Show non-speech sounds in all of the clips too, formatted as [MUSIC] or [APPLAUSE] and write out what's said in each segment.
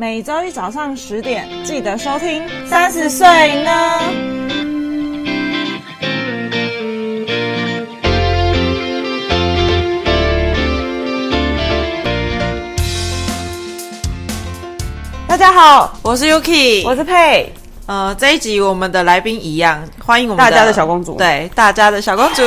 每周一早上十点记得收听。三十岁呢？大家好，我是 Yuki，我是佩。呃，这一集我们的来宾一样，欢迎我们大家的小公主。对，大家的小公主。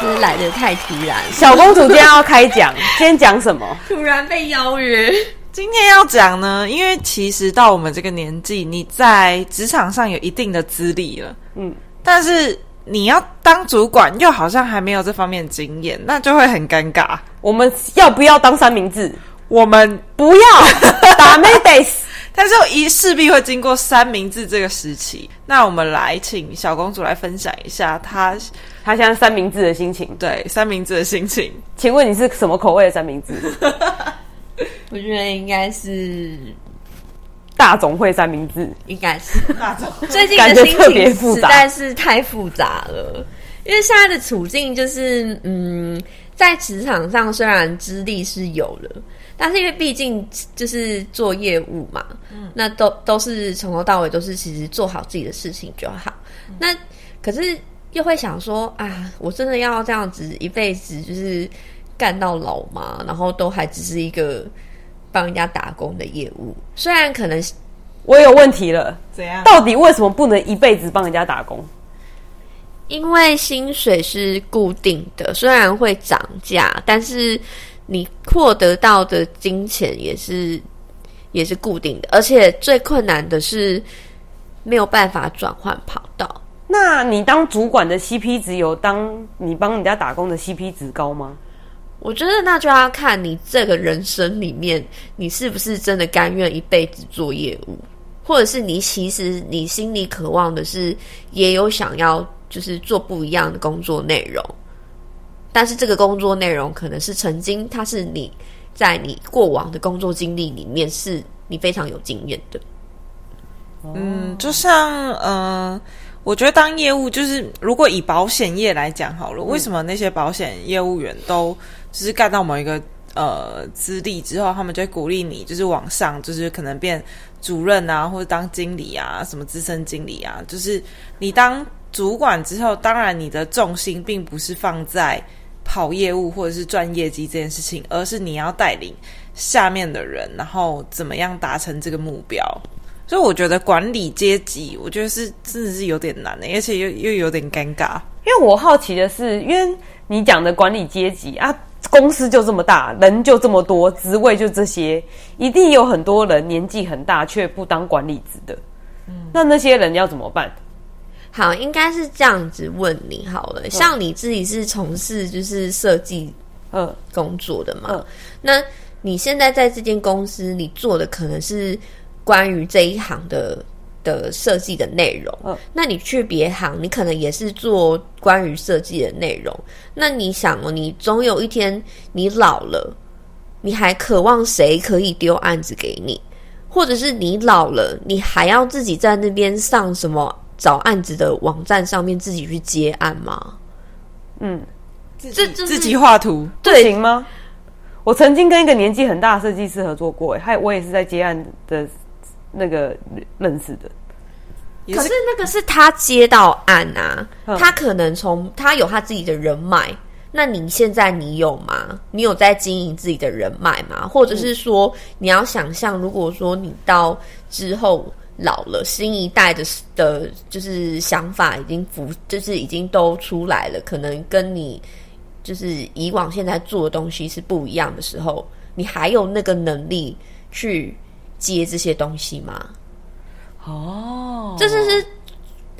就是来的太突然，[LAUGHS] 小公主今天要开讲，今天讲什么？[LAUGHS] 突然被邀约，今天要讲呢，因为其实到我们这个年纪，你在职场上有一定的资历了，嗯，但是你要当主管，又好像还没有这方面的经验，那就会很尴尬。我们要不要当三明治？我们不要，打没得死。[LAUGHS] 但是一势必会经过三明治这个时期，那我们来请小公主来分享一下她她现在三明治的心情。对，三明治的心情。请问你是什么口味的三明治？[LAUGHS] [LAUGHS] 我觉得应该是大总会三明治，应该是大总。最近的心情实在是太复杂了，因为现在的处境就是，嗯，在职场上虽然资历是有了。但是因为毕竟就是做业务嘛，嗯，那都都是从头到尾都是其实做好自己的事情就好。嗯，那可是又会想说啊，我真的要这样子一辈子就是干到老嘛？然后都还只是一个帮人家打工的业务。虽然可能我有问题了，怎样？到底为什么不能一辈子帮人家打工？因为薪水是固定的，虽然会涨价，但是。你获得到的金钱也是也是固定的，而且最困难的是没有办法转换跑道。那你当主管的 CP 值有当你帮人家打工的 CP 值高吗？我觉得那就要看你这个人生里面，你是不是真的甘愿一辈子做业务，或者是你其实你心里渴望的是也有想要就是做不一样的工作内容。但是这个工作内容可能是曾经，它是你在你过往的工作经历里面是你非常有经验的。嗯，就像嗯、呃，我觉得当业务就是，如果以保险业来讲好了，为什么那些保险业务员都就是干到某一个呃资历之后，他们就会鼓励你就是往上，就是可能变主任啊，或者当经理啊，什么资深经理啊，就是你当主管之后，当然你的重心并不是放在。跑业务或者是赚业绩这件事情，而是你要带领下面的人，然后怎么样达成这个目标。所以我觉得管理阶级，我觉得是真的是有点难的，而且又又有点尴尬。因为我好奇的是，因为你讲的管理阶级啊，公司就这么大，人就这么多，职位就这些，一定有很多人年纪很大却不当管理职的。嗯，那那些人要怎么办？好，应该是这样子问你好了。像你自己是从事就是设计呃工作的嘛？嗯，那你现在在这间公司，你做的可能是关于这一行的的设计的内容。嗯，那你去别行，你可能也是做关于设计的内容。那你想哦，你总有一天你老了，你还渴望谁可以丢案子给你？或者是你老了，你还要自己在那边上什么？找案子的网站上面自己去接案吗？嗯，这自己画图对行吗？我曾经跟一个年纪很大的设计师合作过，哎，我也是在接案的那个认识的。可是那个是他接到案啊，嗯、他可能从他有他自己的人脉。那你现在你有吗？你有在经营自己的人脉吗？或者是说，嗯、你要想象，如果说你到之后。老了，新一代的的，就是想法已经浮，就是已经都出来了。可能跟你就是以往现在做的东西是不一样的时候，你还有那个能力去接这些东西吗？哦，这就是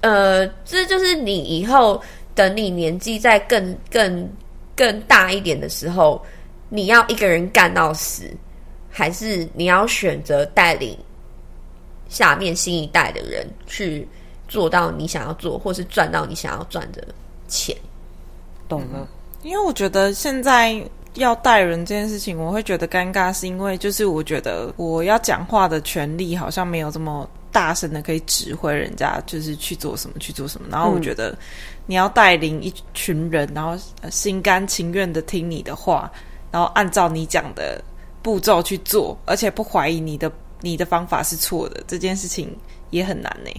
呃，这就是你以后等你年纪再更更更大一点的时候，你要一个人干到死，还是你要选择带领？下面新一代的人去做到你想要做，或是赚到你想要赚的钱，懂了。因为我觉得现在要带人这件事情，我会觉得尴尬，是因为就是我觉得我要讲话的权利好像没有这么大声的可以指挥人家，就是去做什么去做什么。然后我觉得你要带领一群人，然后心甘情愿的听你的话，然后按照你讲的步骤去做，而且不怀疑你的。你的方法是错的，这件事情也很难呢。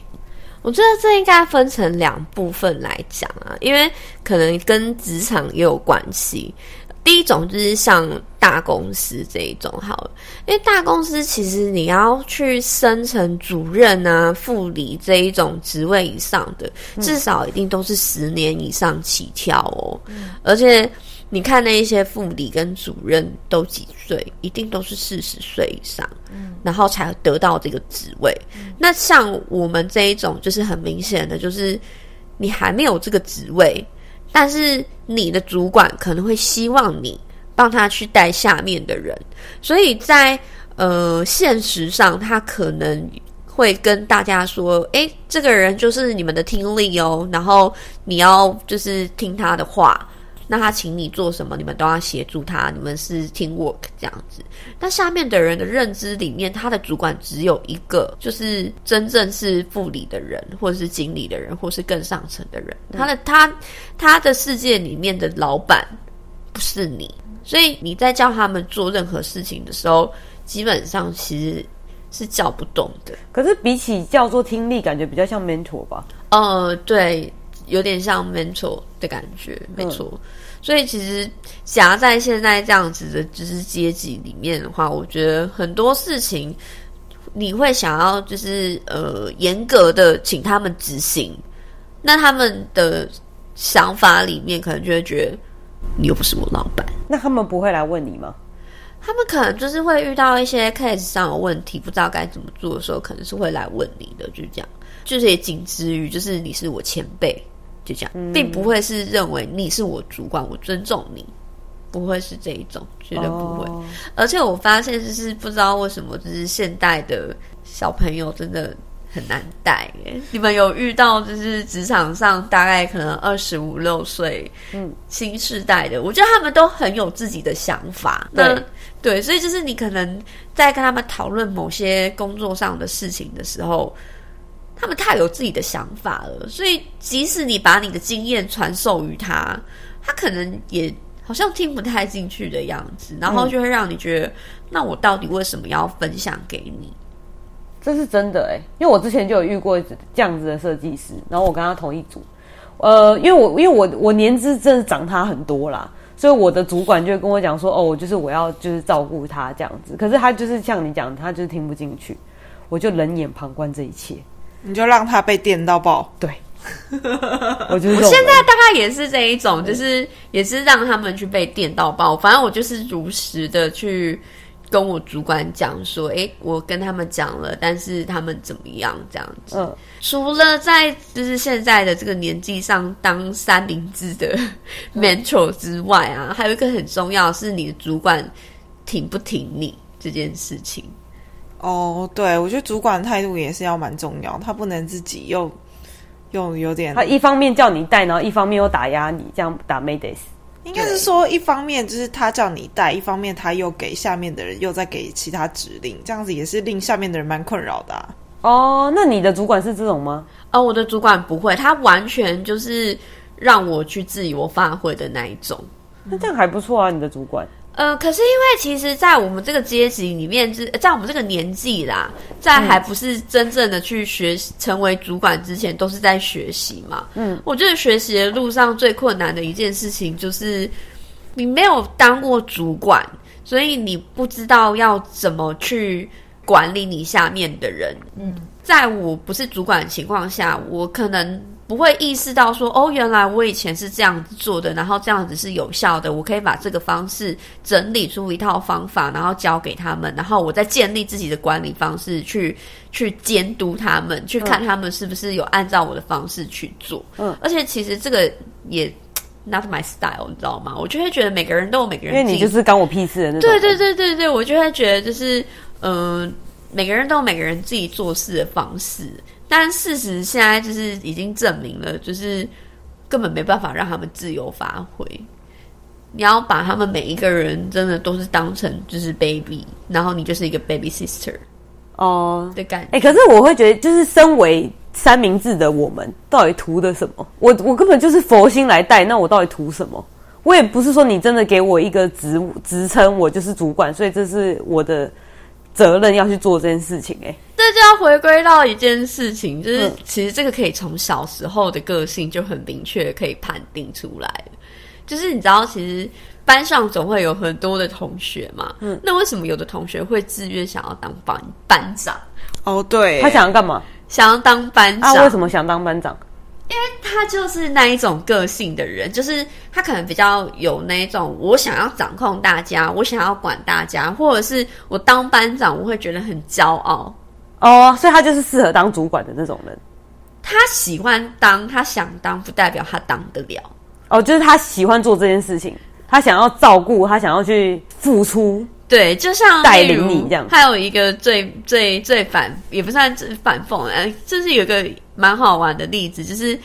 我觉得这应该分成两部分来讲啊，因为可能跟职场也有关系。第一种就是像大公司这一种好了，因为大公司其实你要去升成主任啊、副理这一种职位以上的，至少一定都是十年以上起跳哦，嗯、而且。你看那一些副理跟主任都几岁，一定都是四十岁以上，嗯，然后才得到这个职位。嗯，那像我们这一种，就是很明显的，就是你还没有这个职位，但是你的主管可能会希望你帮他去带下面的人，所以在呃现实上，他可能会跟大家说：“诶，这个人就是你们的听力哦，然后你要就是听他的话。”那他请你做什么，你们都要协助他。你们是 teamwork 这样子。那下面的人的认知里面，他的主管只有一个，就是真正是副理的人，或者是经理的人，或是更上层的人。他的他他的世界里面的老板不是你，所以你在叫他们做任何事情的时候，基本上其实是叫不动的。可是比起叫做听力，感觉比较像 mentor 吧？呃，对。有点像 mentor 的感觉，没错。嗯、所以其实夹在现在这样子的知识阶级里面的话，我觉得很多事情你会想要就是呃严格的请他们执行，那他们的想法里面可能就会觉得你又不是我老板，那他们不会来问你吗？他们可能就是会遇到一些 case 上的问题，不知道该怎么做的时候，可能是会来问你的，就这样，就是也仅止于就是你是我前辈。就这样，并不会是认为你是我主管，我尊重你，不会是这一种，绝对不会。Oh. 而且我发现，就是不知道为什么，就是现代的小朋友真的很难带耶。你们有遇到就是职场上大概可能二十五六岁，嗯，新世代的，我觉得他们都很有自己的想法。对那对，所以就是你可能在跟他们讨论某些工作上的事情的时候。他们太有自己的想法了，所以即使你把你的经验传授于他，他可能也好像听不太进去的样子，然后就会让你觉得，那我到底为什么要分享给你？这是真的诶、欸，因为我之前就有遇过这样子的设计师，然后我跟他同一组，呃，因为我因为我我年资真的长他很多啦，所以我的主管就会跟我讲说，哦，就是我要就是照顾他这样子，可是他就是像你讲，他就是听不进去，我就冷眼旁观这一切。你就让他被电到爆，对，[LAUGHS] 我觉得我现在大概也是这一种，就是也是让他们去被电到爆。反正我就是如实的去跟我主管讲说，哎，我跟他们讲了，但是他们怎么样这样子？嗯，除了在就是现在的这个年纪上当三明治的 mentor 之外啊，还有一个很重要是你的主管挺不挺你这件事情。哦，对，我觉得主管态度也是要蛮重要，他不能自己又又有点，他一方面叫你带，然后一方面又打压你，这样打没得死。应该是说，一方面就是他叫你带，一方面他又给下面的人又在给其他指令，这样子也是令下面的人蛮困扰的啊。哦，那你的主管是这种吗？哦，我的主管不会，他完全就是让我去自由发挥的那一种。那这样还不错啊，你的主管。呃，可是因为其实，在我们这个阶级里面，是在我们这个年纪啦，在还不是真正的去学习成为主管之前，都是在学习嘛。嗯，我觉得学习的路上最困难的一件事情，就是你没有当过主管，所以你不知道要怎么去管理你下面的人。嗯，在我不是主管的情况下，我可能。不会意识到说哦，原来我以前是这样子做的，然后这样子是有效的。我可以把这个方式整理出一套方法，然后教给他们，然后我再建立自己的管理方式，去去监督他们，去看他们是不是有按照我的方式去做。嗯，而且其实这个也 not my style，你知道吗？我就会觉得每个人都有每个人，因为你就是干我屁事的那种。对对对对对，我就会觉得就是嗯、呃，每个人都有每个人自己做事的方式。但事实现在就是已经证明了，就是根本没办法让他们自由发挥。你要把他们每一个人真的都是当成就是 baby，然后你就是一个 baby sister 哦的感觉。哎、欸，可是我会觉得，就是身为三明治的我们，到底图的什么？我我根本就是佛心来带，那我到底图什么？我也不是说你真的给我一个职职称，我就是主管，所以这是我的。责任要去做这件事情、欸。哎，这就要回归到一件事情，就是、嗯、其实这个可以从小时候的个性就很明确可以判定出来。就是你知道，其实班上总会有很多的同学嘛，嗯，那为什么有的同学会自愿想要当班班长？哦，对，他想要干嘛？想要当班长？啊，为什么想当班长？因为他就是那一种个性的人，就是他可能比较有那一种，我想要掌控大家，我想要管大家，或者是我当班长，我会觉得很骄傲。哦，所以他就是适合当主管的那种人。他喜欢当，他想当，不代表他当得了。哦，就是他喜欢做这件事情，他想要照顾，他想要去付出。对，就像带领你这样。还有一个最最最反，也不算反讽，哎，就是有一个蛮好玩的例子，就是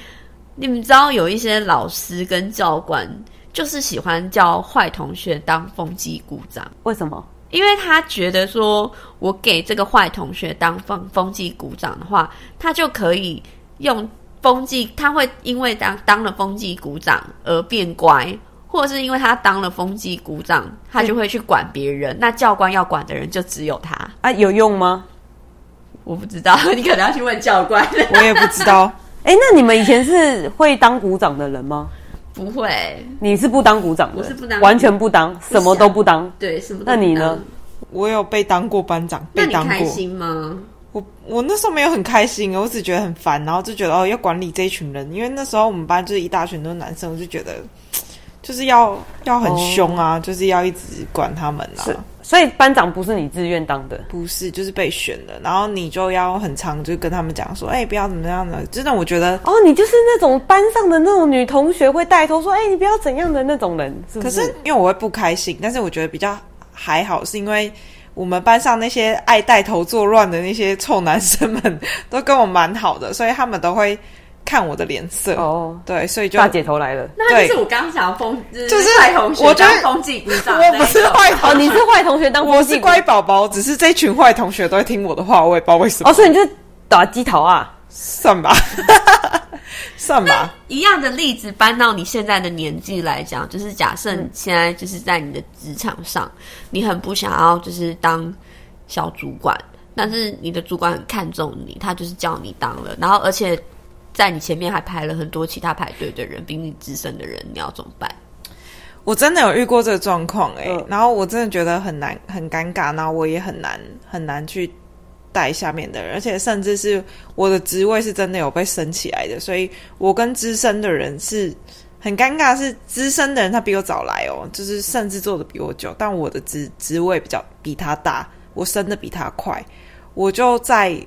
你们知道有一些老师跟教官，就是喜欢叫坏同学当风纪股长。为什么？因为他觉得说，我给这个坏同学当风风纪鼓掌的话，他就可以用。风纪他会因为当当了风纪鼓掌而变乖，或者是因为他当了风纪股长，他就会去管别人。嗯、那教官要管的人就只有他啊？有用吗？我不知道，你可能要去问教官。我也不知道。哎、欸，那你们以前是会当股长的人吗？不会，你是不当股长的，我是不当，完全不当，什么都不当。对，什么都不当。那你呢？我有被当过班长，被当过。开心吗？我我那时候没有很开心，我只觉得很烦，然后就觉得哦要管理这一群人，因为那时候我们班就是一大群都是男生，我就觉得就是要要很凶啊，哦，就是要一直管他们啊。所以班长不是你自愿当的，不是，就是被选的，然后你就要很常就跟他们讲说，哎，不要怎么样的。真的，我觉得哦，你就是那种班上的那种女同学会带头说，哎，你不要怎样的那种人，是不是？可是因为我会不开心，但是我觉得比较还好，是因为。我们班上那些爱带头作乱的那些臭男生们，[LAUGHS] 都跟我蛮好的，所以他们都会看我的脸色。哦，对，所以就大姐头来了。那就是我刚刚想要封，就是坏同学当风纪股长。我不是坏同学，哦，你是坏同学当，我是乖宝宝，只是这群坏同学都会听我的话，我也不知道为什么。哦，所以你就打鸡头啊？算吧。[LAUGHS] 算吧，一样的例子搬到你现在的年纪来讲，就是假设你现在就是在你的职场上，你很不想要就是当小主管，但是你的主管很看重你，他就是叫你当了，然后而且在你前面还排了很多其他排队的人，比你资深的人，你要怎么办？我真的有遇过这个状况诶，然后我真的觉得很难很尴尬，然后我也很难很难去。带下面的人，而且甚至是我的职位是真的有被升起来的，所以我跟资深的人是很尴尬。是资深的人他比我早来哦，就是甚至做的比我久，但我的职职位比较比他大，我升的比他快。我就在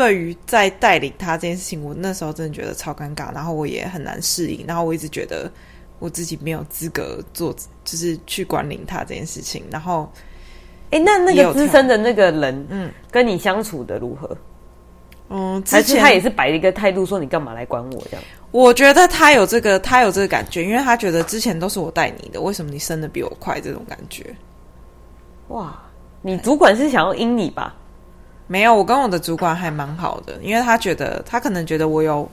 对于在带领他这件事情，我那时候真的觉得超尴尬，然后我也很难适应，然后我一直觉得我自己没有资格做，就是去管理他这件事情，然后。哎，那那个资深的那个人，嗯，跟你相处的如何？嗯，还是他也是摆了一个态度，说你干嘛来管我这样？我觉得他有这个，他有这个感觉，因为他觉得之前都是我带你的，为什么你升的比我快？这种感觉。哇，你主管是想要阴你吧？没有，我跟我的主管还蛮好的，因为他觉得他可能觉得我有。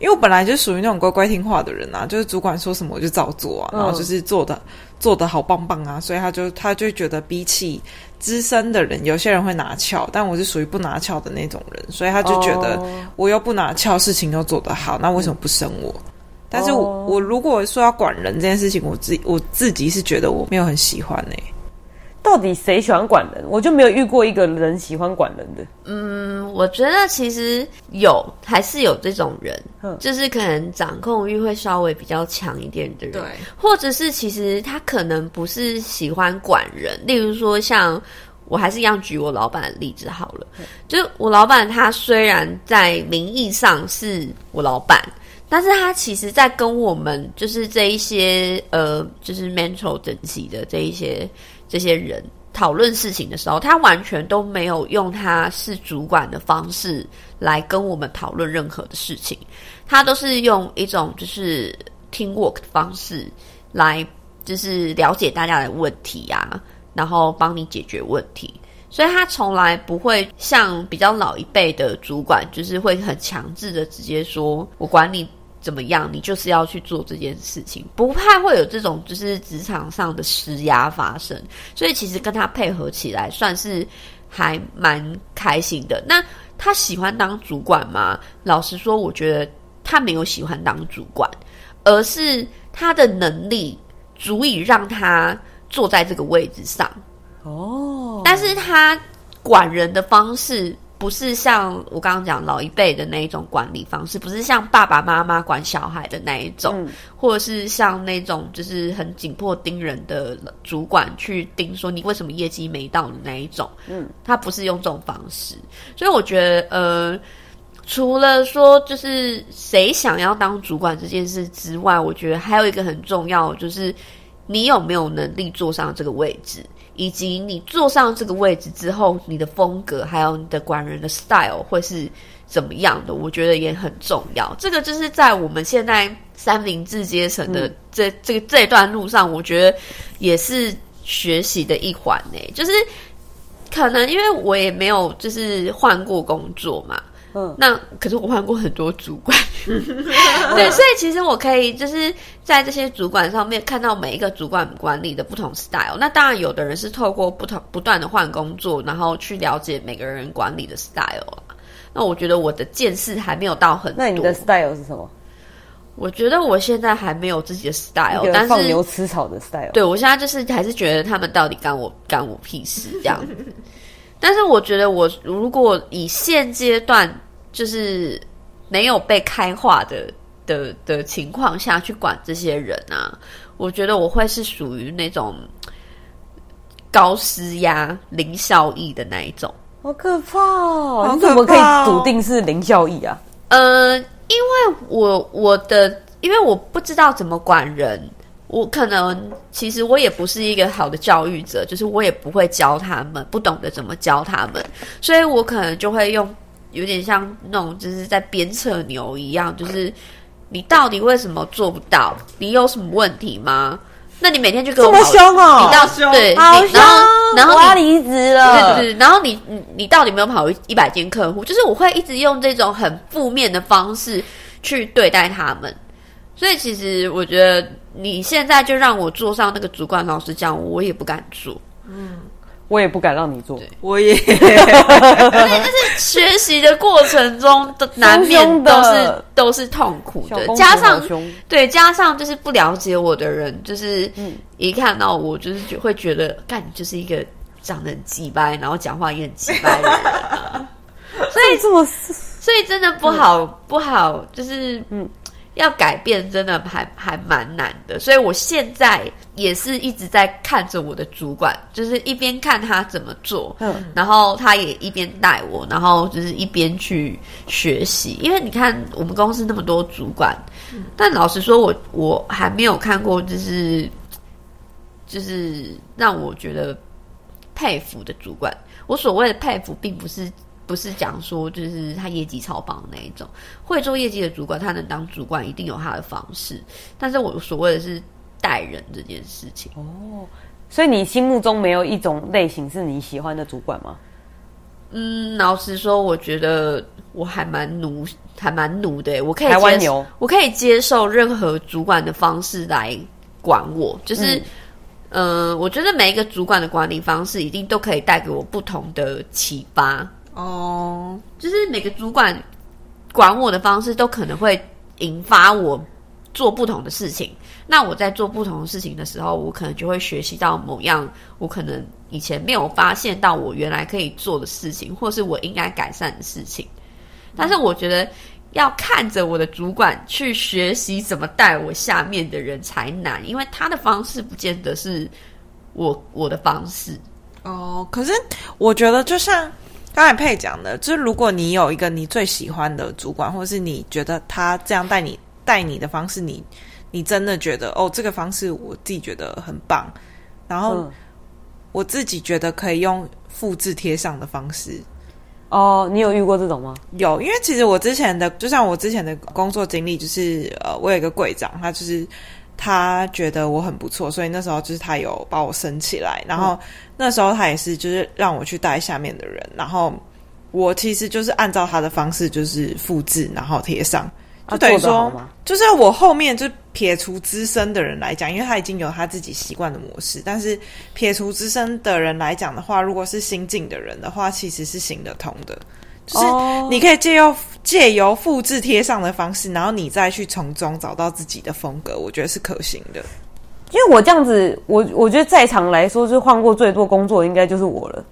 因为我本来就属于那种乖乖听话的人啊，就是主管说什么我就照做啊，然后就是做的、嗯、做的好棒棒啊，所以他就他就觉得比起资深的人，有些人会拿翘，但我是属于不拿翘的那种人，所以他就觉得我又不拿翘，事情又做得好，那为什么不升我？嗯、但是我我如果说要管人这件事情，我自我自己是觉得我没有很喜欢呢、欸。到底谁喜欢管人？我就没有遇过一个人喜欢管人的。嗯，我觉得其实有，还是有这种人，就是可能掌控欲会稍微比较强一点的人。对，或者是其实他可能不是喜欢管人。例如说，像我还是一样举我老板的例子好了。就是我老板，他虽然在名义上是我老板，但是他其实在跟我们就是这一些呃，就是 mental 等级的这一些。这些人讨论事情的时候，他完全都没有用他是主管的方式来跟我们讨论任何的事情，他都是用一种就是 teamwork 的方式来，就是了解大家的问题啊，然后帮你解决问题。所以他从来不会像比较老一辈的主管，就是会很强制的直接说“我管你”。怎么样？你就是要去做这件事情，不怕会有这种就是职场上的施压发生。所以其实跟他配合起来，算是还蛮开心的。那他喜欢当主管吗？老实说，我觉得他没有喜欢当主管，而是他的能力足以让他坐在这个位置上。哦，但是他管人的方式。不是像我刚刚讲老一辈的那一种管理方式，不是像爸爸妈妈管小孩的那一种，嗯、或者是像那种就是很紧迫盯人的主管去盯说你为什么业绩没到的那一种。嗯，他不是用这种方式，所以我觉得呃，除了说就是谁想要当主管这件事之外，我觉得还有一个很重要，就是你有没有能力坐上这个位置。以及你坐上这个位置之后，你的风格还有你的管人的 style 会是怎么样的？我觉得也很重要。这个就是在我们现在三明治阶层的这、嗯、这个这段路上，我觉得也是学习的一环呢。就是可能因为我也没有就是换过工作嘛。嗯，那可是我换过很多主管，[LAUGHS] 对，所以其实我可以就是在这些主管上面看到每一个主管管理的不同 style。那当然，有的人是透过不同不断的换工作，然后去了解每个人管理的 style 啊。那我觉得我的见识还没有到很多。那你的 style 是什么？我觉得我现在还没有自己的 style，但是放牛吃草的 style。对，我现在就是还是觉得他们到底干我干我屁事这样。[LAUGHS] 但是我觉得，我如果以现阶段就是没有被开化的的的情况下去管这些人啊，我觉得我会是属于那种高施压、零效益的那一种。好可怕哦！你怎么可以笃定是零效益啊？呃，因为我我的因为我不知道怎么管人。我可能其实我也不是一个好的教育者，就是我也不会教他们，不懂得怎么教他们，所以我可能就会用有点像那种就是在鞭策牛一样，就是你到底为什么做不到？你有什么问题吗？那你每天就跟我这么凶哦，你到对，好然后然后我要离职了，对对对，然后你你你到底没有跑一百间客户？就是我会一直用这种很负面的方式去对待他们。所以其实我觉得你现在就让我坐上那个主管，老师讲，我也不敢做。嗯，我也不敢让你做。我也。[LAUGHS] 所以就是学习的过程中都难免都是 [LAUGHS] 都是痛苦的，加上对加上就是不了解我的人，就是一看到我就是会觉得，干你就是一个长得很鸡掰，然后讲话也很鸡掰的人啊。[LAUGHS] 所以这么，所以真的不好不好，就是嗯。要改变真的还还蛮难的，所以我现在也是一直在看着我的主管，就是一边看他怎么做，嗯，然后他也一边带我，然后就是一边去学习。因为你看我们公司那么多主管，嗯，但老实说我，我我还没有看过就是就是让我觉得佩服的主管。我所谓的佩服，并不是。不是讲说就是他业绩超棒的那一种，会做业绩的主管，他能当主管一定有他的方式。但是我所谓的是带人这件事情哦，所以你心目中没有一种类型是你喜欢的主管吗？嗯，老实说，我觉得我还蛮奴，还蛮奴的。我可以接我可以接受任何主管的方式来管我。就是，嗯、呃，我觉得每一个主管的管理方式一定都可以带给我不同的启发。哦，就是每个主管管我的方式都可能会引发我做不同的事情。那我在做不同的事情的时候，我可能就会学习到某样我可能以前没有发现到我原来可以做的事情，或是我应该改善的事情。但是我觉得要看着我的主管去学习怎么带我下面的人才难，因为他的方式不见得是我我的方式。哦，可是我觉得就像。刚才佩讲的，就是如果你有一个你最喜欢的主管，或是你觉得他这样带你带你的方式，你你真的觉得哦，这个方式我自己觉得很棒，然后我自己觉得可以用复制贴上的方式。哦，你有遇过这种吗？有，因为其实我之前的，就像我之前的工作经历，就是呃，我有一个柜长，他就是。他觉得我很不错，所以那时候就是他有把我升起来，然后那时候他也是就是让我去带下面的人，然后我其实就是按照他的方式就是复制，然后贴上，就等于说，就是我后面就撇除资深的人来讲，因为他已经有他自己习惯的模式。但是撇除资深的人来讲的话，如果是新进的人的话，其实是行得通的。就是你可以借由借由复制贴上的方式，然后你再去从中找到自己的风格，我觉得是可行的。因为我这样子，我我觉得在场来说，就换过最多工作应该就是我了。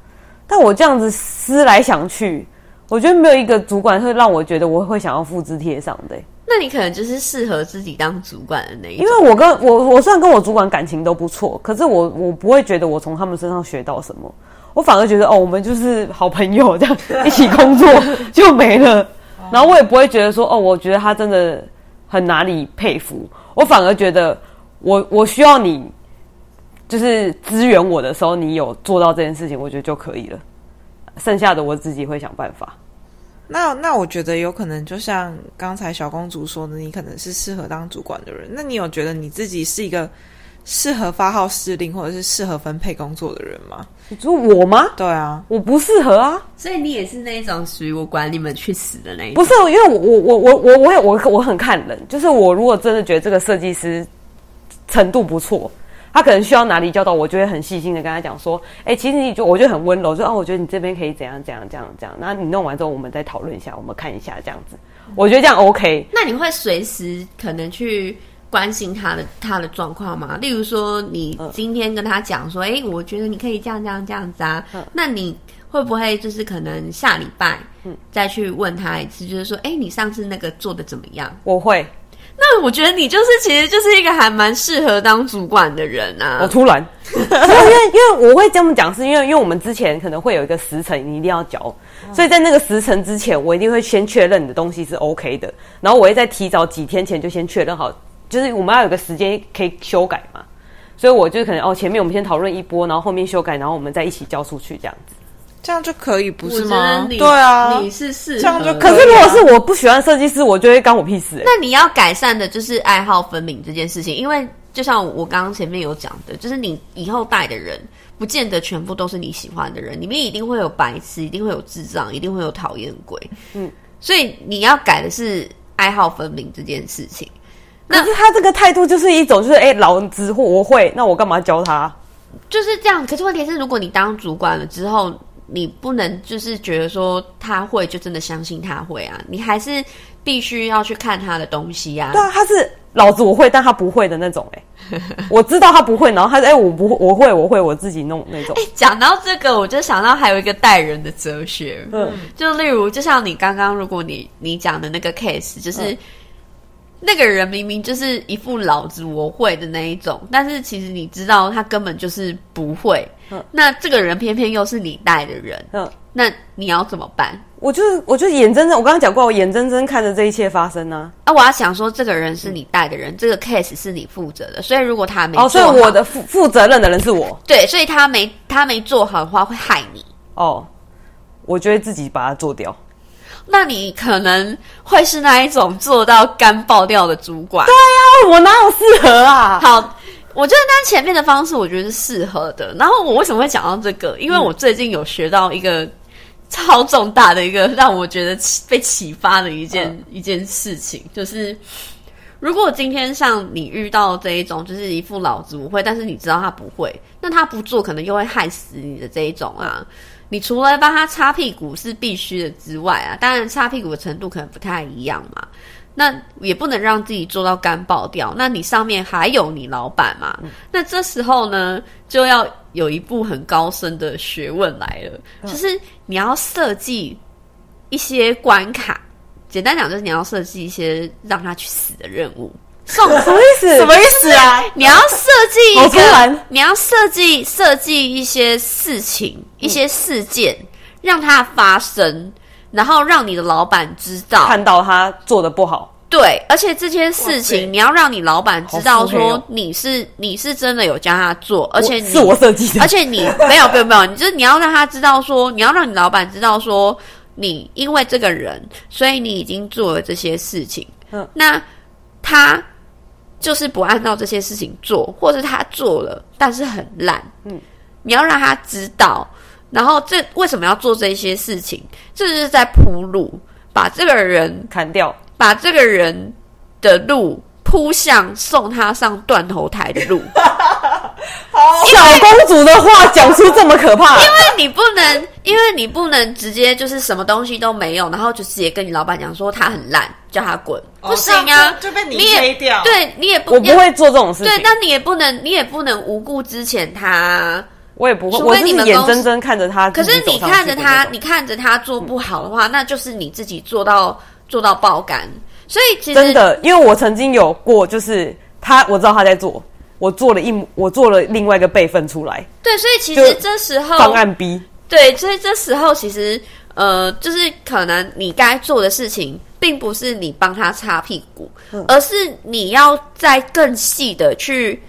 但我这样子思来想去，我觉得没有一个主管会让我觉得我会想要复制贴上的。那你可能就是适合自己当主管的那一种。因为我跟我我虽然跟我主管感情都不错，可是我我不会觉得我从他们身上学到什么。我反而觉得哦，我们就是好朋友，这样一起工作 [LAUGHS] 就没了。然后我也不会觉得说哦，我觉得他真的很哪里佩服。我反而觉得我我需要你，就是支援我的时候，你有做到这件事情，我觉得就可以了。剩下的我自己会想办法。那那我觉得有可能，就像刚才小公主说的，你可能是适合当主管的人。那你有觉得你自己是一个？适合发号施令，或者是适合分配工作的人吗？你说我吗？对啊，我不适合啊。所以你也是那种属于我管你们去死的那一种。不是，因为我我我我我我我我很看人，就是我如果真的觉得这个设计师程度不错，他可能需要哪里教导，我就会很细心的跟他讲说，哎、欸，其实你就我就很温柔，说哦，我觉得你这边可以怎样怎样怎样怎样。然后你弄完之后，我们再讨论一下，我们看一下这样子。我觉得这样 OK。那你会随时可能去。关心他的他的状况吗？例如说，你今天跟他讲说，哎、嗯欸，我觉得你可以这样这样这样子啊。嗯、那你会不会就是可能下礼拜再去问他一次，就是说，哎、欸，你上次那个做的怎么样？我会。那我觉得你就是其实就是一个还蛮适合当主管的人啊。我突然，[LAUGHS] 因为因为我会这么讲，是因为因为我们之前可能会有一个时辰，你一定要交，嗯、所以在那个时辰之前，我一定会先确认你的东西是 OK 的，然后我会在提早几天前就先确认好。就是我们要有个时间可以修改嘛，所以我就可能哦，前面我们先讨论一波，然后后面修改，然后我们再一起交出去这样子，这样就可以不是吗？对啊，你是是，这样就可以。可是如果是我不喜欢设计师，我就会干我屁事欸。那你要改善的就是爱好分明这件事情，因为就像我刚刚前面有讲的，就是你以后带的人，不见得全部都是你喜欢的人，里面一定会有白痴，一定会有智障，一定会有讨厌鬼。嗯，所以你要改的是爱好分明这件事情。可是他这个态度就是一种，就是哎、欸，老子我会，那我干嘛教他？就是这样。可是问题是，如果你当主管了之后，你不能就是觉得说他会就真的相信他会啊，你还是必须要去看他的东西啊。对啊，他是老子我会，但他不会的那种、欸。哎，[LAUGHS] 我知道他不会，然后他说哎、欸，我不会，我会，我会我自己弄那种。讲到这个，我就想到还有一个待人的哲学。嗯，就例如，就像你刚刚，如果你你讲的那个 case，就是。嗯那个人明明就是一副老子我会的那一种，但是其实你知道他根本就是不会。嗯，那这个人偏偏又是你带的人，嗯，那你要怎么办？我就我就眼睁睁，我刚刚讲过，我眼睁睁看着这一切发生呢。啊，我要想说，这个人是你带的人，嗯、这个 case 是你负责的，所以如果他没，哦，所以我的负负责任的人是我，对，所以他没他没做好的话会害你。哦，我就会自己把它做掉。那你可能会是那一种做到肝爆掉的主管。对呀、啊，我哪有适合啊？好，我觉得那前面的方式我觉得是适合的。然后我为什么会讲到这个？因为我最近有学到一个超重大的一个让我觉得被启发的一件、嗯、一件事情，就是如果今天像你遇到这一种，就是一副老子不会，但是你知道他不会，那他不做可能又会害死你的这一种啊。你除了帮他擦屁股是必须的之外啊，当然擦屁股的程度可能不太一样嘛。那也不能让自己做到干爆掉。那你上面还有你老板嘛？嗯、那这时候呢，就要有一步很高深的学问来了，嗯、就是你要设计一些关卡。简单讲，就是你要设计一些让他去死的任务。什么意思？什么意思啊？[LAUGHS] 你要设计一个，你要设计设计一些事情、嗯、一些事件，让它发生，然后让你的老板知道，看到他做的不好。对，而且这件事情你要让你老板知道，说你是你是真的有教他做，而且你是我设计的，而且你没有没有没有，你就是你要让他知道说，你要让你老板知道说，你因为这个人，所以你已经做了这些事情。嗯，那他。就是不按照这些事情做，或是他做了，但是很烂。嗯，你要让他知道，然后这为什么要做这些事情？这就是在铺路，把这个人砍掉。把这个人的路铺向送他上断头台的路。[LAUGHS] [LAUGHS] 小公主的话讲出这么可怕，因为你不能，因为你不能直接就是什么东西都没有，然后就直接跟你老板讲说他很烂，叫他滚，哦、不行啊，就被你黑掉。对，你也不，我不会做这种事情。对，但你也不能，你也不能无故之前他，我也不会，我是眼睁睁看着他。可是你看着他，你看着他做不好的话，嗯、那就是你自己做到做到爆肝。所以其实真的，因为我曾经有过，就是他，我知道他在做。我做了一，我做了另外一个备份出来。对，所以其实这时候方案 B。对，所以这时候其实呃，就是可能你该做的事情，并不是你帮他擦屁股，嗯、而是你要再更细的去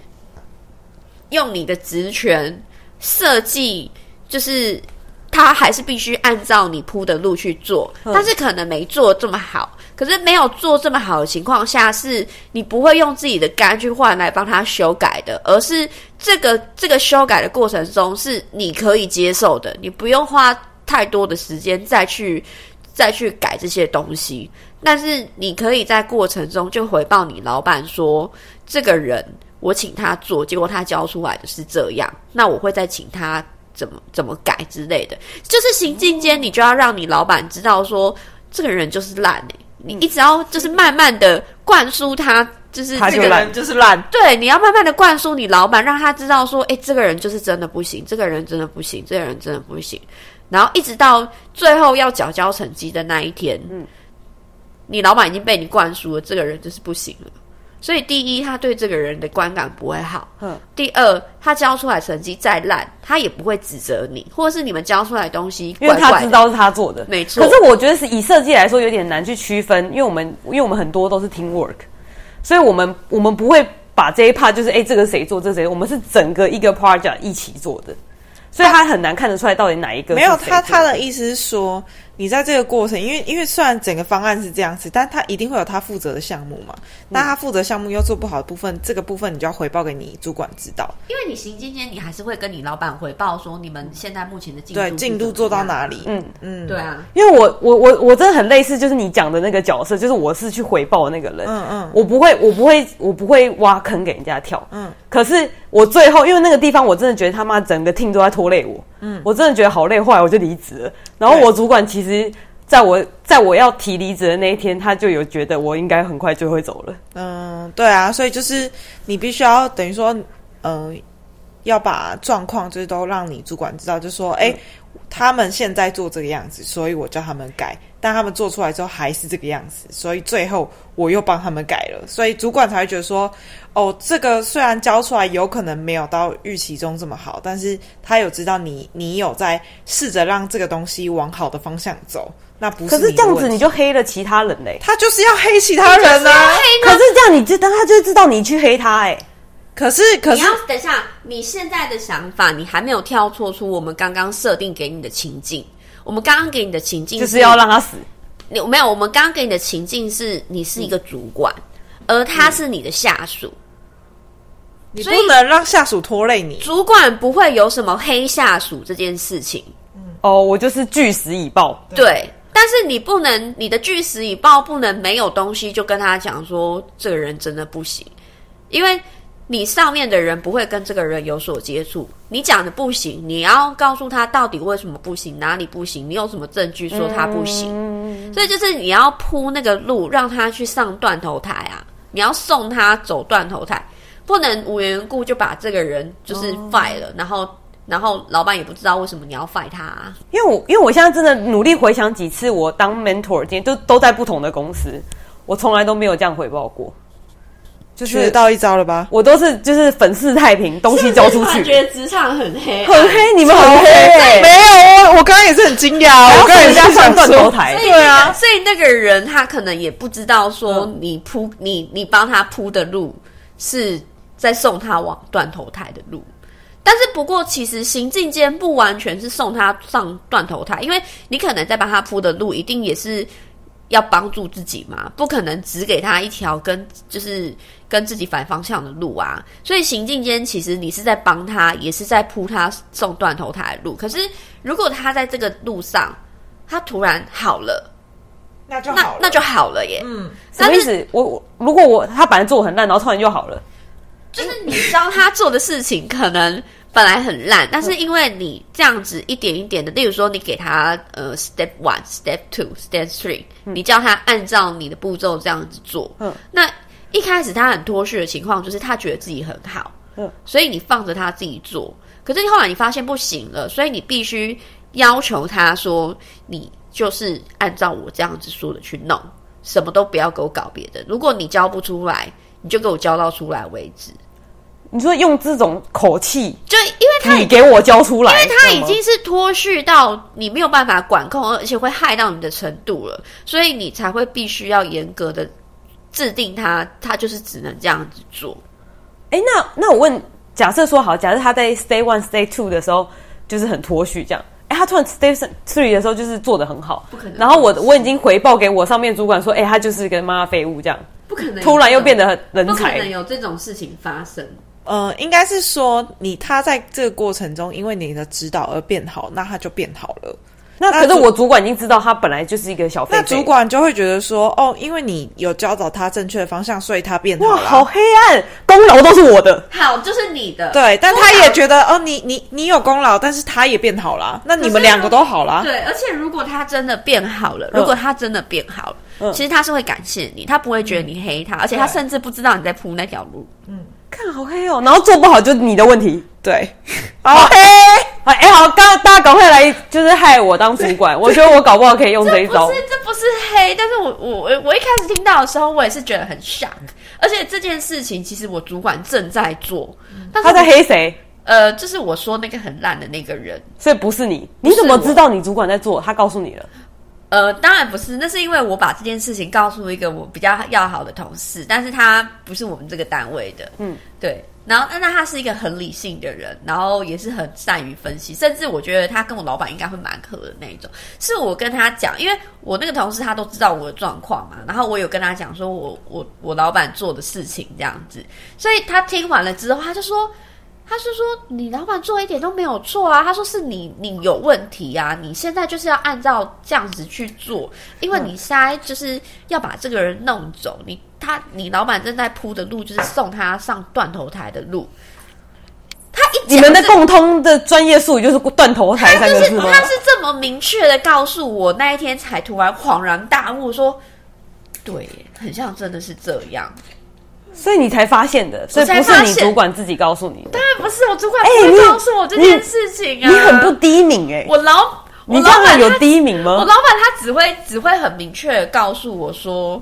用你的职权设计，就是他还是必须按照你铺的路去做，嗯、但是可能没做这么好。可是没有做这么好的情况下，是你不会用自己的肝去换来帮他修改的，而是这个这个修改的过程中是你可以接受的，你不用花太多的时间再去再去改这些东西。但是你可以在过程中就回报你老板说，这个人我请他做，结果他交出来的是这样，那我会再请他怎么怎么改之类的。就是行进间，你就要让你老板知道说，这个人就是烂欸。你一直要就是慢慢的灌输他，就是这个人就是烂。对，你要慢慢的灌输你老板，让他知道说，哎，这个人就是真的不行，这个人真的不行，这个人真的不行。然后一直到最后要缴交成绩的那一天，嗯，你老板已经被你灌输了，这个人就是不行了。所以，第一，他对这个人的观感不会好。嗯。第二，他教出来成绩再烂，他也不会指责你，或者是你们教出来的东西怪怪的，因为他知道是他做的，没错。可是我觉得是以设计来说有点难去区分，因为我们因为我们很多都是 team work，所以我们我们不会把这一 part 就是哎，这个谁做，这个谁，我们是整个一个 project 一起做的，所以他很难看得出来到底哪一个。没有，他他的意思是说。你在这个过程，因为因为虽然整个方案是这样子，但他一定会有他负责的项目嘛。那、嗯、他负责项目又做不好的部分，这个部分你就要回报给你主管知道。因为你行进间，你还是会跟你老板回报说，你们现在目前的进度对进度做到哪里？嗯嗯，嗯对啊。因为我我我我真的很类似，就是你讲的那个角色，就是我是去回报那个人。嗯嗯，我不会我不会我不会挖坑给人家跳。嗯，可是我最后因为那个地方，我真的觉得他妈整个 team 都在拖累我。嗯，我真的觉得好累，后来我就离职了。然后我主管其实。在我在我要提离职的那一天，他就有觉得我应该很快就会走了。嗯，对啊，所以就是你必须要等于说，嗯、呃，要把状况就是都让你主管知道，就说，哎、嗯，他们现在做这个样子，所以我叫他们改，但他们做出来之后还是这个样子，所以最后我又帮他们改了，所以主管才会觉得说，哦，这个虽然交出来有可能没有到预期中这么好，但是他有知道你你有在试着让这个东西往好的方向走。那不是，可是这样子你就黑了其他人嘞。他就是要黑其他人啊。可是这样你就当他就知道你去黑他哎。可是可是，等一下，你现在的想法，你还没有跳脱出我们刚刚设定给你的情境。我们刚刚给你的情境就是要让他死。你没有，我们刚刚给你的情境是你是一个主管，嗯、而他是你的下属。你不能让下属拖累你。主管不会有什么黑下属这件事情。嗯、哦，我就是据实以报。对。但是你不能，你的据实以报不能没有东西就跟他讲说这个人真的不行，因为你上面的人不会跟这个人有所接触。你讲的不行，你要告诉他到底为什么不行，哪里不行，你有什么证据说他不行？嗯、所以就是你要铺那个路，让他去上断头台啊！你要送他走断头台，不能无缘故就把这个人就是 fire 了，哦、然后。然后老板也不知道为什么你要 fight 他，啊，因为我因为我现在真的努力回想几次我当 mentor，今天都都在不同的公司，我从来都没有这样回报过，就是学到一招了吧？我都是就是粉饰太平，东西交出去。我觉得职场很黑，很黑，你们很黑，欸，没有我我刚刚也是很惊讶，我跟人家上断头台，对啊，所以那个人他可能也不知道说你铺你你帮他铺的路是在送他往断头台的路。但是不过，其实行进间不完全是送他上断头台，因为你可能在帮他铺的路，一定也是要帮助自己嘛，不可能只给他一条跟就是跟自己反方向的路啊。所以行进间其实你是在帮他，也是在铺他送断头台的路。可是如果他在这个路上，他突然好了，那就好了，那就好了耶。嗯，什么意思？我我如果我他本来做很烂，然后突然就好了，就是你知道他做的事情可能本来很烂，但是因为你这样子一点一点的，例如说你给他呃 step one、step two、step three，你叫他按照你的步骤这样子做，嗯，那一开始他很脱序的情况就是他觉得自己很好，嗯，所以你放着他自己做，可是后来你发现不行了，所以你必须要求他说你。就是按照我这样子说的去弄，什么都不要给我搞别的。如果你教不出来，你就给我教到出来为止。你说用这种口气，就因为他你给我教出来，因为他已经是脱序到你没有办法管控，而且会害到你的程度了，所以你才会必须要严格的制定他，他就是只能这样子做。哎，那那我问，假设说好，假设他在 stay one stay two 的时候就是很脱序这样。哎，他突然 station three 的时候就是做的很好，不可能。然后我我已经回报给我上面主管说，哎，他就是个妈妈废物这样，不可能。突然又变得很人才，不可能有这种事情发生。呃，应该是说你他在这个过程中，因为你的指导而变好，那他就变好了。那可是我主管已经知道他本来就是一个小那主管就会觉得说，哦，因为你有教导他正确的方向，所以他变好了。哇，好黑暗，功劳都是我的，好，就是你的。对，但他也觉得，哦，你你你有功劳，但是他也变好了，那你们两个都好了。对，而且如果他真的变好了，如果他真的变好了，嗯，其实他是会感谢你，他不会觉得你黑他，而且他甚至不知道你在铺那条路。嗯，看好黑哦，然后做不好就是你的问题。对，[LAUGHS] 好黑。哎、欸，好，刚大家赶快来，就是害我当主管。我觉得我搞不好可以用这一招。这不是，这不是黑，但是我我我一开始听到的时候，我也是觉得很 shock。而且这件事情其实我主管正在做，但是他在黑谁？呃，就是我说那个很烂的那个人，所以不是你。你怎么知道你主管在做？他告诉你了？呃，当然不是，那是因为我把这件事情告诉一个我比较要好的同事，但是他不是我们这个单位的。嗯，对。然后，那他是一个很理性的人，然后也是很善于分析，甚至我觉得他跟我老板应该会蛮合的那一种。是我跟他讲，因为我那个同事他都知道我的状况嘛，然后我有跟他讲说我我我老板做的事情这样子，所以他听完了之后，他就说。他是说你老板做一点都没有错啊，他说是你你有问题啊，你现在就是要按照这样子去做，因为你现在就是要把这个人弄走，你他你老板正在铺的路就是送他上断头台的路。他一你们的共通的专业术语就是断头台三个字吗？他是这么明确的告诉我，那一天才突然恍然大悟说，对，很像真的是这样。所以你才发现的，所以不是你主管自己告诉你的。当然不是，我主管不会告诉我这件事情啊。你，你很不低敏哎、欸，我老，我老板有低敏吗？我老板他只会只会很明确的告诉我说，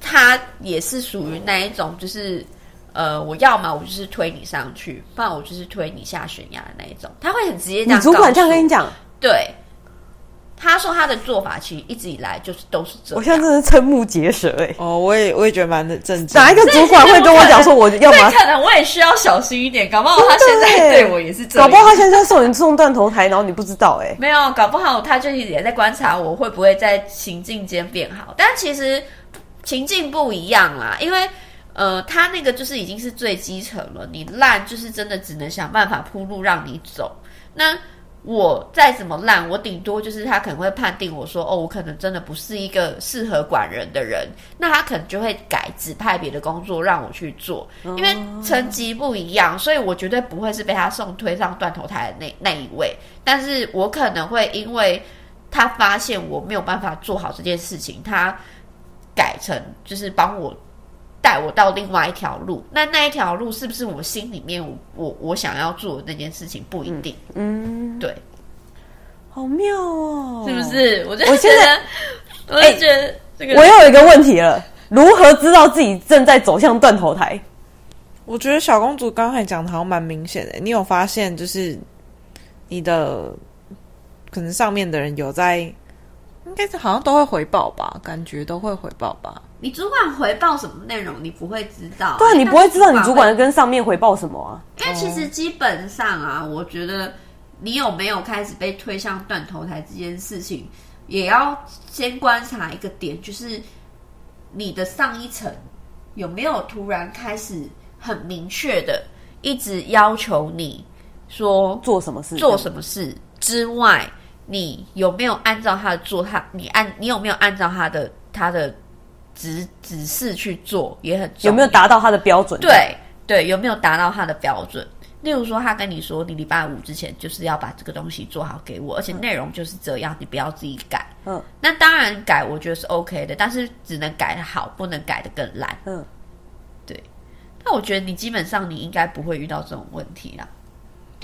他也是属于那一种，就是呃，我要么我就是推你上去，不然我就是推你下悬崖的那一种。他会很直接这样。你主管这样跟你讲，对。他说他的做法其实一直以来就是都是这样。我现在真是瞠目结舌哎、欸！哦，我也我也觉得蛮的震惊。哪一个主管会跟我讲说我要吗？可能我也需要小心一点，搞不好他现在对我也是这样。搞不好他现在送你送断头台，然后你不知道哎、欸。没有，搞不好他就是也在观察我会不会在情境间变好。但其实情境不一样啦，因为呃，他那个就是已经是最基层了，你烂就是真的只能想办法铺路让你走。那。我再怎么烂，我顶多就是他可能会判定我说，哦，我可能真的不是一个适合管人的人，那他可能就会改指派别的工作让我去做，因为层级不一样，所以我绝对不会是被他送推上断头台的那那一位，但是我可能会因为他发现我没有办法做好这件事情，他改成就是帮我。带我到另外一条路，那那一条路是不是我心里面我我，我想要做的那件事情不一定。嗯，对，好妙哦，是不是？我觉得，我现在，我就觉得这个，我又有一个问题了，如何知道自己正在走向断头台？我觉得小公主刚才讲的好像蛮明显的，你有发现就是你的可能上面的人有在，应该是好像都会回报吧，感觉都会回报吧。你主管回报什么内容，你不会知道。对啊，你不会知道你主管跟上面回报什么啊？因为其实基本上啊，我觉得你有没有开始被推向断头台这件事情，也要先观察一个点，就是你的上一层有没有突然开始很明确的一直要求你说做什么事，做什么事之外，你有没有按照他的做他？你按你有没有按照他的他的指指示去做也很重要，有没有达到他的标准？对对，有没有达到他的标准？例如说，他跟你说，你礼拜五之前就是要把这个东西做好给我，而且内容就是这样，你不要自己改。嗯，那当然改，我觉得是 OK 的，但是只能改的好，不能改的更烂。嗯，对。那我觉得你基本上你应该不会遇到这种问题啦。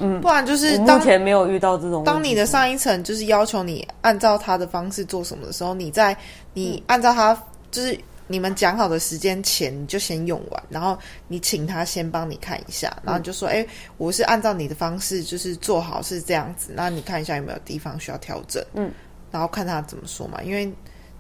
嗯，不然就是目前没有遇到这种。当你的上一层就是要求你按照他的方式做什么的时候，你在你按照他就是。你们讲好的时间前，你就先用完，然后你请他先帮你看一下，然后你就说：“哎、嗯，我是按照你的方式，就是做好是这样子，那你看一下有没有地方需要调整。”嗯，然后看他怎么说嘛，因为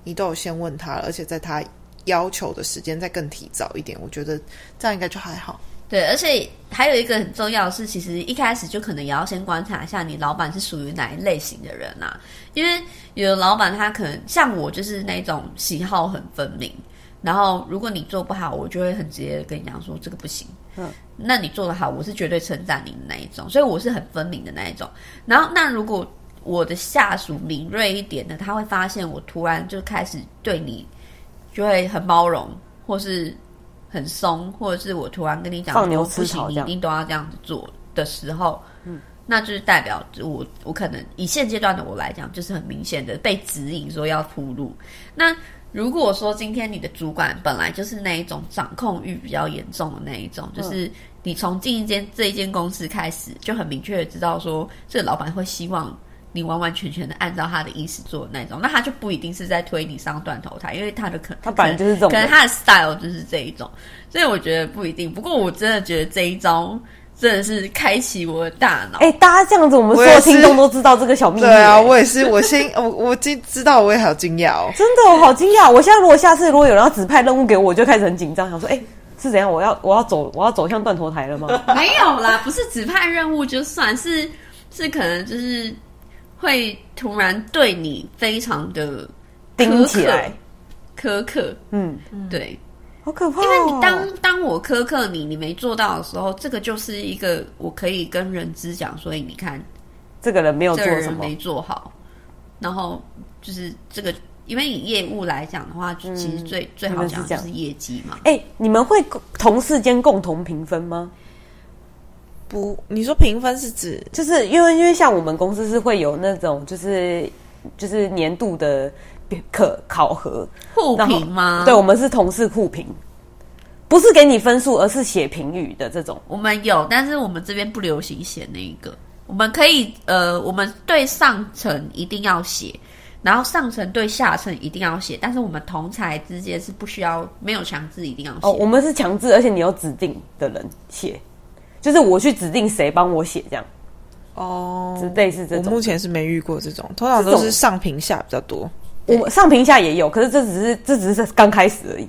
你都有先问他了，而且在他要求的时间再更提早一点，我觉得这样应该就还好。对，而且还有一个很重要的是，其实一开始就可能也要先观察一下你老板是属于哪一类型的人啊，因为有的老板他可能像我，就是那种喜好很分明。然后，如果你做不好，我就会很直接的跟你讲说这个不行。嗯，那你做得好，我是绝对称赞你的那一种，所以我是很分明的那一种。然后，那如果我的下属敏锐一点的，他会发现我突然就开始对你就会很包容，或是很松，或者是我突然跟你讲放牛吃草，不行，你一定都要这样子做的时候，嗯，那就是代表我我可能以现阶段的我来讲，就是很明显的被指引说要铺路。那如果说今天你的主管本来就是那一种掌控欲比较严重的那一种，嗯、就是你从进一间这一间公司开始就很明确的知道说，这个老板会希望你完完全全的按照他的意思做的那种，那他就不一定是在推你上断头台，因为他的可能他本来就是这种，可能他的 style 就是这一种，所以我觉得不一定。不过我真的觉得这一招。真的是开启我的大脑！哎、欸，大家这样子，我们所有听众都知道这个小秘密。对啊，我也是，我先我我今知道，我也好惊讶哦！真的，我好惊讶！我现在如果下次如果有人要指派任务给我，我就开始很紧张，想说，哎、欸，是怎样？我要我要走我要走向断头台了吗？[LAUGHS] 没有啦，不是指派任务，就算是是可能就是会突然对你非常的盯起来苛刻。嗯，对。好可怕、哦！因为你当当我苛刻你，你没做到的时候，这个就是一个我可以跟人资讲，所以你看，这个人没有做什么，这个没做好。然后就是这个，因为以业务来讲的话，嗯、其实最最好讲的就是业绩嘛。哎、欸，你们会同事间共同评分吗？不，你说评分是指，就是因为因为像我们公司是会有那种就是就是年度的。可考核互评吗？对，我们是同事互评，不是给你分数，而是写评语的这种。我们有，但是我们这边不流行写那一个。我们可以，呃，我们对上层一定要写，然后上层对下层一定要写，但是我们同才之间是不需要，没有强制一定要写。哦，我们是强制，而且你有指定的人写，就是我去指定谁帮我写这样。哦，类似这种。我目前是没遇过这种，通常都是上评下比较多。我们上评下也有，可是这只是这只是刚开始而已，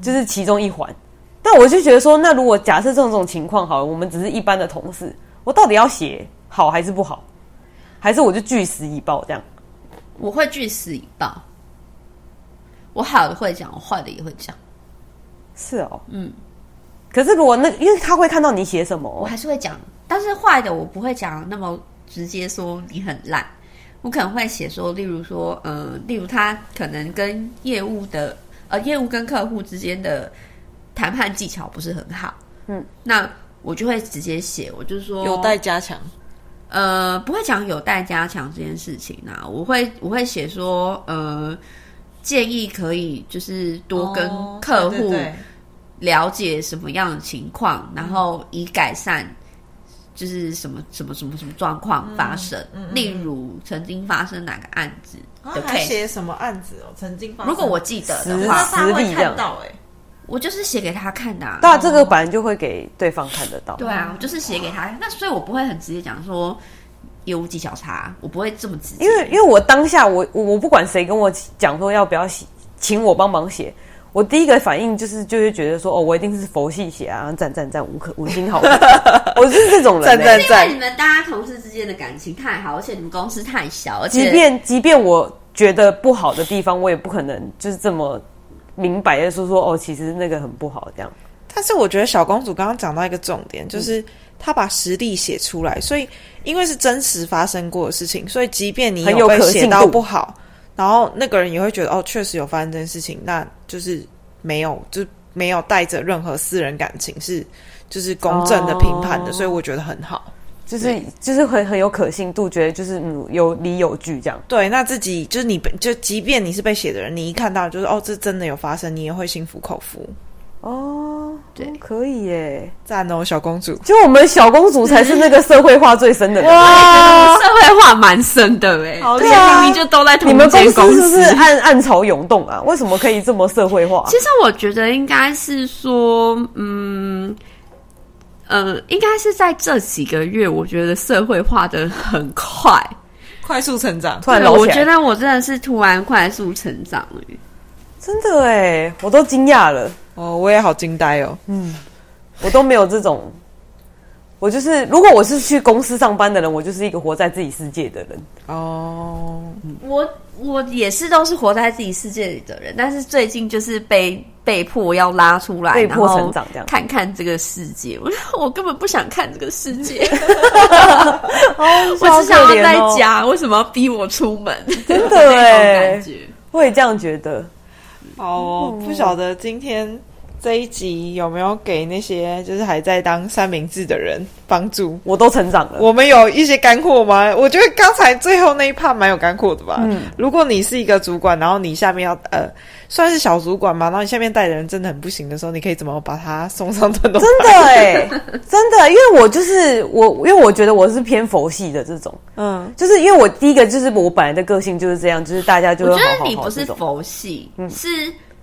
就是其中一环。但我就觉得说，那如果假设这种这种情况好了，我们只是一般的同事，我到底要写好还是不好？还是我就据实以报这样？我会据实以报，我好的会讲，我坏的也会讲。是哦，嗯。可是如果那，因为他会看到你写什么，我还是会讲。但是坏的我不会讲那么直接，说你很烂。我可能会写说，例如说，呃，例如他可能跟业务的，呃，业务跟客户之间的谈判技巧不是很好，嗯，那我就会直接写，我就是说有待加强，呃，不会讲有待加强这件事情啊，我会我会写说，呃，建议可以就是多跟客户了解什么样的情况，哦，然后以改善。就是什么什么什么什么状况发生，嗯嗯、例如曾经发生哪个案子的 case，写什么案子哦？曾经发生，如果我记得的话，他会看到哎，我就是写给他看的、啊。对啊，这个本来就会给对方看得到。对啊，我就是写给他。那所以我不会很直接讲说业务技巧差，我不会这么直接。因为因为我当下我我不管谁跟我讲说要不要写，请我帮忙写。我第一个反应就是，就会觉得说，哦，我一定是佛系写啊，赞赞赞，五颗五星好评。[LAUGHS] 我就是这种人，赞赞赞。因为你们大家同事之间的感情太好，而且你们公司太小，而且即便即便我觉得不好的地方，我也不可能就是这么明白的说说，哦，其实那个很不好这样。但是我觉得小公主刚刚讲到一个重点，就是她把实例写出来，所以因为是真实发生过的事情，所以即便你有被写到不好，然后那个人也会觉得哦，确实有发生这件事情，那就是没有就没有带着任何私人感情，是就是公正的评判的，哦、所以我觉得很好。就是就是会很有可信度，觉得就是嗯有理有据这样。对，那自己就是你就即便你是被写的人，你一看到就是哦，这真的有发生，你也会心服口服。哦，对，可以耶，赞哦，小公主。就我们小公主才是那个社会化最深的人，哇，社会化蛮深的哎。对啊，明明就都在同你们公司是不是暗暗潮涌动啊？为什么可以这么社会化？其实我觉得应该是说，嗯。呃，应该是在这几个月，我觉得社会化的很快，快速成长。突然，我觉得我真的是突然快速成长了，真的哎，我都惊讶了。哦，我也好惊呆哦。嗯，我都没有这种。我就是，如果我是去公司上班的人，我就是一个活在自己世界的人。哦，我我也是都是活在自己世界里的人，但是最近就是被被迫要拉出来，被迫成长这样，看看这个世界。我 [LAUGHS] 我根本不想看这个世界，[LAUGHS] [LAUGHS] 哦、我只想要在家，为什么要逼我出门？真的哎，我也这样觉得。哦，不晓得今天。这一集有没有给那些就是还在当三明治的人帮助？我都成长了。我们有一些干货吗？我觉得刚才最后那一 part 蛮有干货的吧。嗯，如果你是一个主管，然后你下面要呃算是小主管嘛，然后你下面带的人真的很不行的时候，你可以怎么把他送上断头台？真的哎、欸，[LAUGHS] 真的，因为我就是我，因为我觉得我是偏佛系的这种，嗯，就是因为我第一个就是我本来的个性就是这样，就是大家就会好好好，我觉得你不是佛系，嗯，是。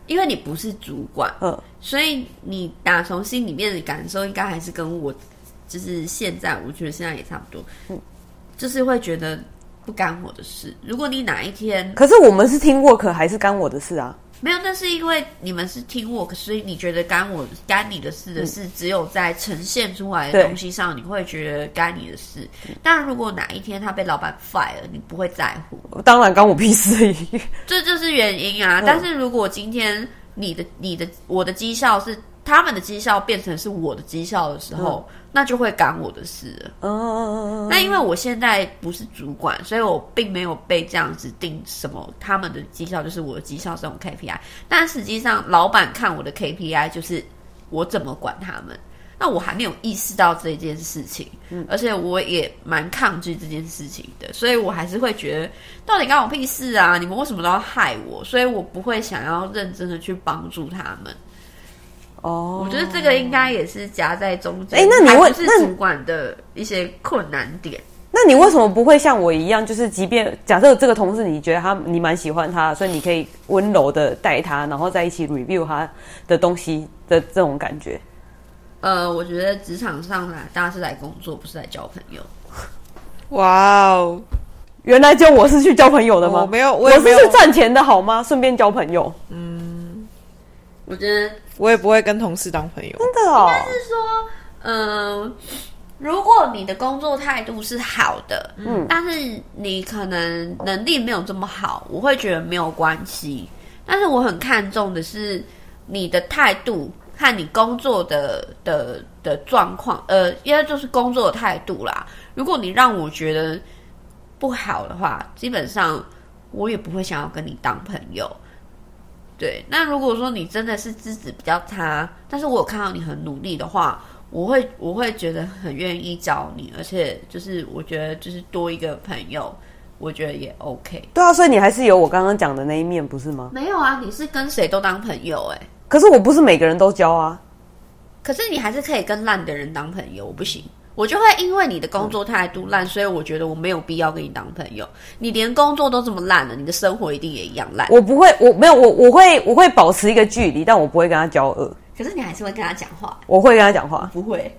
因为你不是主管，嗯，所以你打从心里面的感受，应该还是跟我，就是现在，我觉得现在也差不多，嗯，就是会觉得不干我的事。如果你哪一天，可是我们是 team work，还是干我的事啊？没有，那是因为你们是 team work，所以你觉得干我干你的事的事，只有在呈现出来的东西上，你会觉得干你的事。但如果哪一天他被老板 fire 了，你不会在乎。当然干我屁事，这就是原因啊。但是如果今天你的、你的、我的绩效是。他们的绩效变成是我的绩效的时候，嗯、那就会干我的事了。嗯，那因为我现在不是主管，所以我并没有被这样子定什么。他们的绩效就是我的绩效这种 KPI，但实际上老板看我的 KPI 就是我怎么管他们。那我还没有意识到这件事情，嗯，而且我也蛮抗拒这件事情的，所以我还是会觉得到底干我屁事啊？你们为什么都要害我？所以我不会想要认真的去帮助他们。哦，我觉得这个应该也是夹在中间。哎，那你问是主管的一些困难点？那你为什么不会像我一样，就是即便假设这个同事你觉得他你蛮喜欢他，所以你可以温柔的带他，然后在一起 review 他的东西的这种感觉？呃，我觉得职场上来大家是来工作，不是来交朋友。哇哦，原来就我是去交朋友的吗？我没有，我也没有，我是去赚钱的好吗？顺便交朋友。嗯，我觉得。我也不会跟同事当朋友，真的哦。应该是说，嗯、呃，如果你的工作态度是好的，嗯，但是你可能能力没有这么好，我会觉得没有关系。但是我很看重的是你的态度和你工作的的的状况，呃，应该就是工作的态度啦。如果你让我觉得不好的话，基本上我也不会想要跟你当朋友。对，那如果说你真的是资质比较差，但是我有看到你很努力的话，我会我会觉得很愿意找你，而且就是我觉得就是多一个朋友，我觉得也 OK。对啊，所以你还是有我刚刚讲的那一面，不是吗？没有啊，你是跟谁都当朋友哎。可是我不是每个人都交啊。可是你还是可以跟烂的人当朋友，我不行。我就会因为你的工作态度烂，所以我觉得我没有必要跟你当朋友。你连工作都这么烂了，你的生活一定也一样烂。我不会，我没有，我我会我会保持一个距离，但我不会跟他交恶。可是你还是会跟他讲话。我会跟他讲话，不会。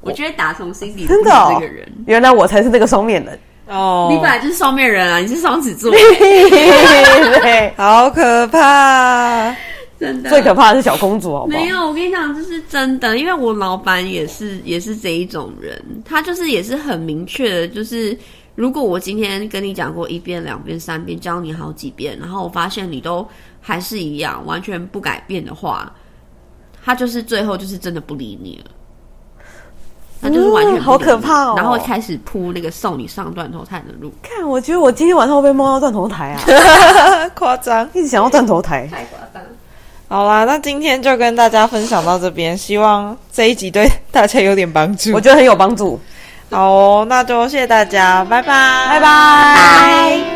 我觉得打从心里真的这个人，原来我才是那个双面人哦。你本来就是双面人啊，你是双子座，[LAUGHS] [LAUGHS] [LAUGHS] 好可怕。真的，最可怕的是小公主，好不好？没有，我跟你讲，这是真的，因为我老板也是也是这一种人，他就是也是很明确的，就是如果我今天跟你讲过一遍、两遍、三遍，教你好几遍，然后我发现你都还是一样，完全不改变的话，他就是最后就是真的不理你了。那就是完全好可怕哦。然后开始铺那个送你上断头台的路。看，我觉得我今天晚上会不会梦到断头台啊？[LAUGHS] [LAUGHS] 夸张，一直想要断头台，太夸张。好啦，那今天就跟大家分享到这边，希望这一集对大家有点帮助。我觉得很有帮助。好哦，那就谢谢大家，拜拜，拜拜。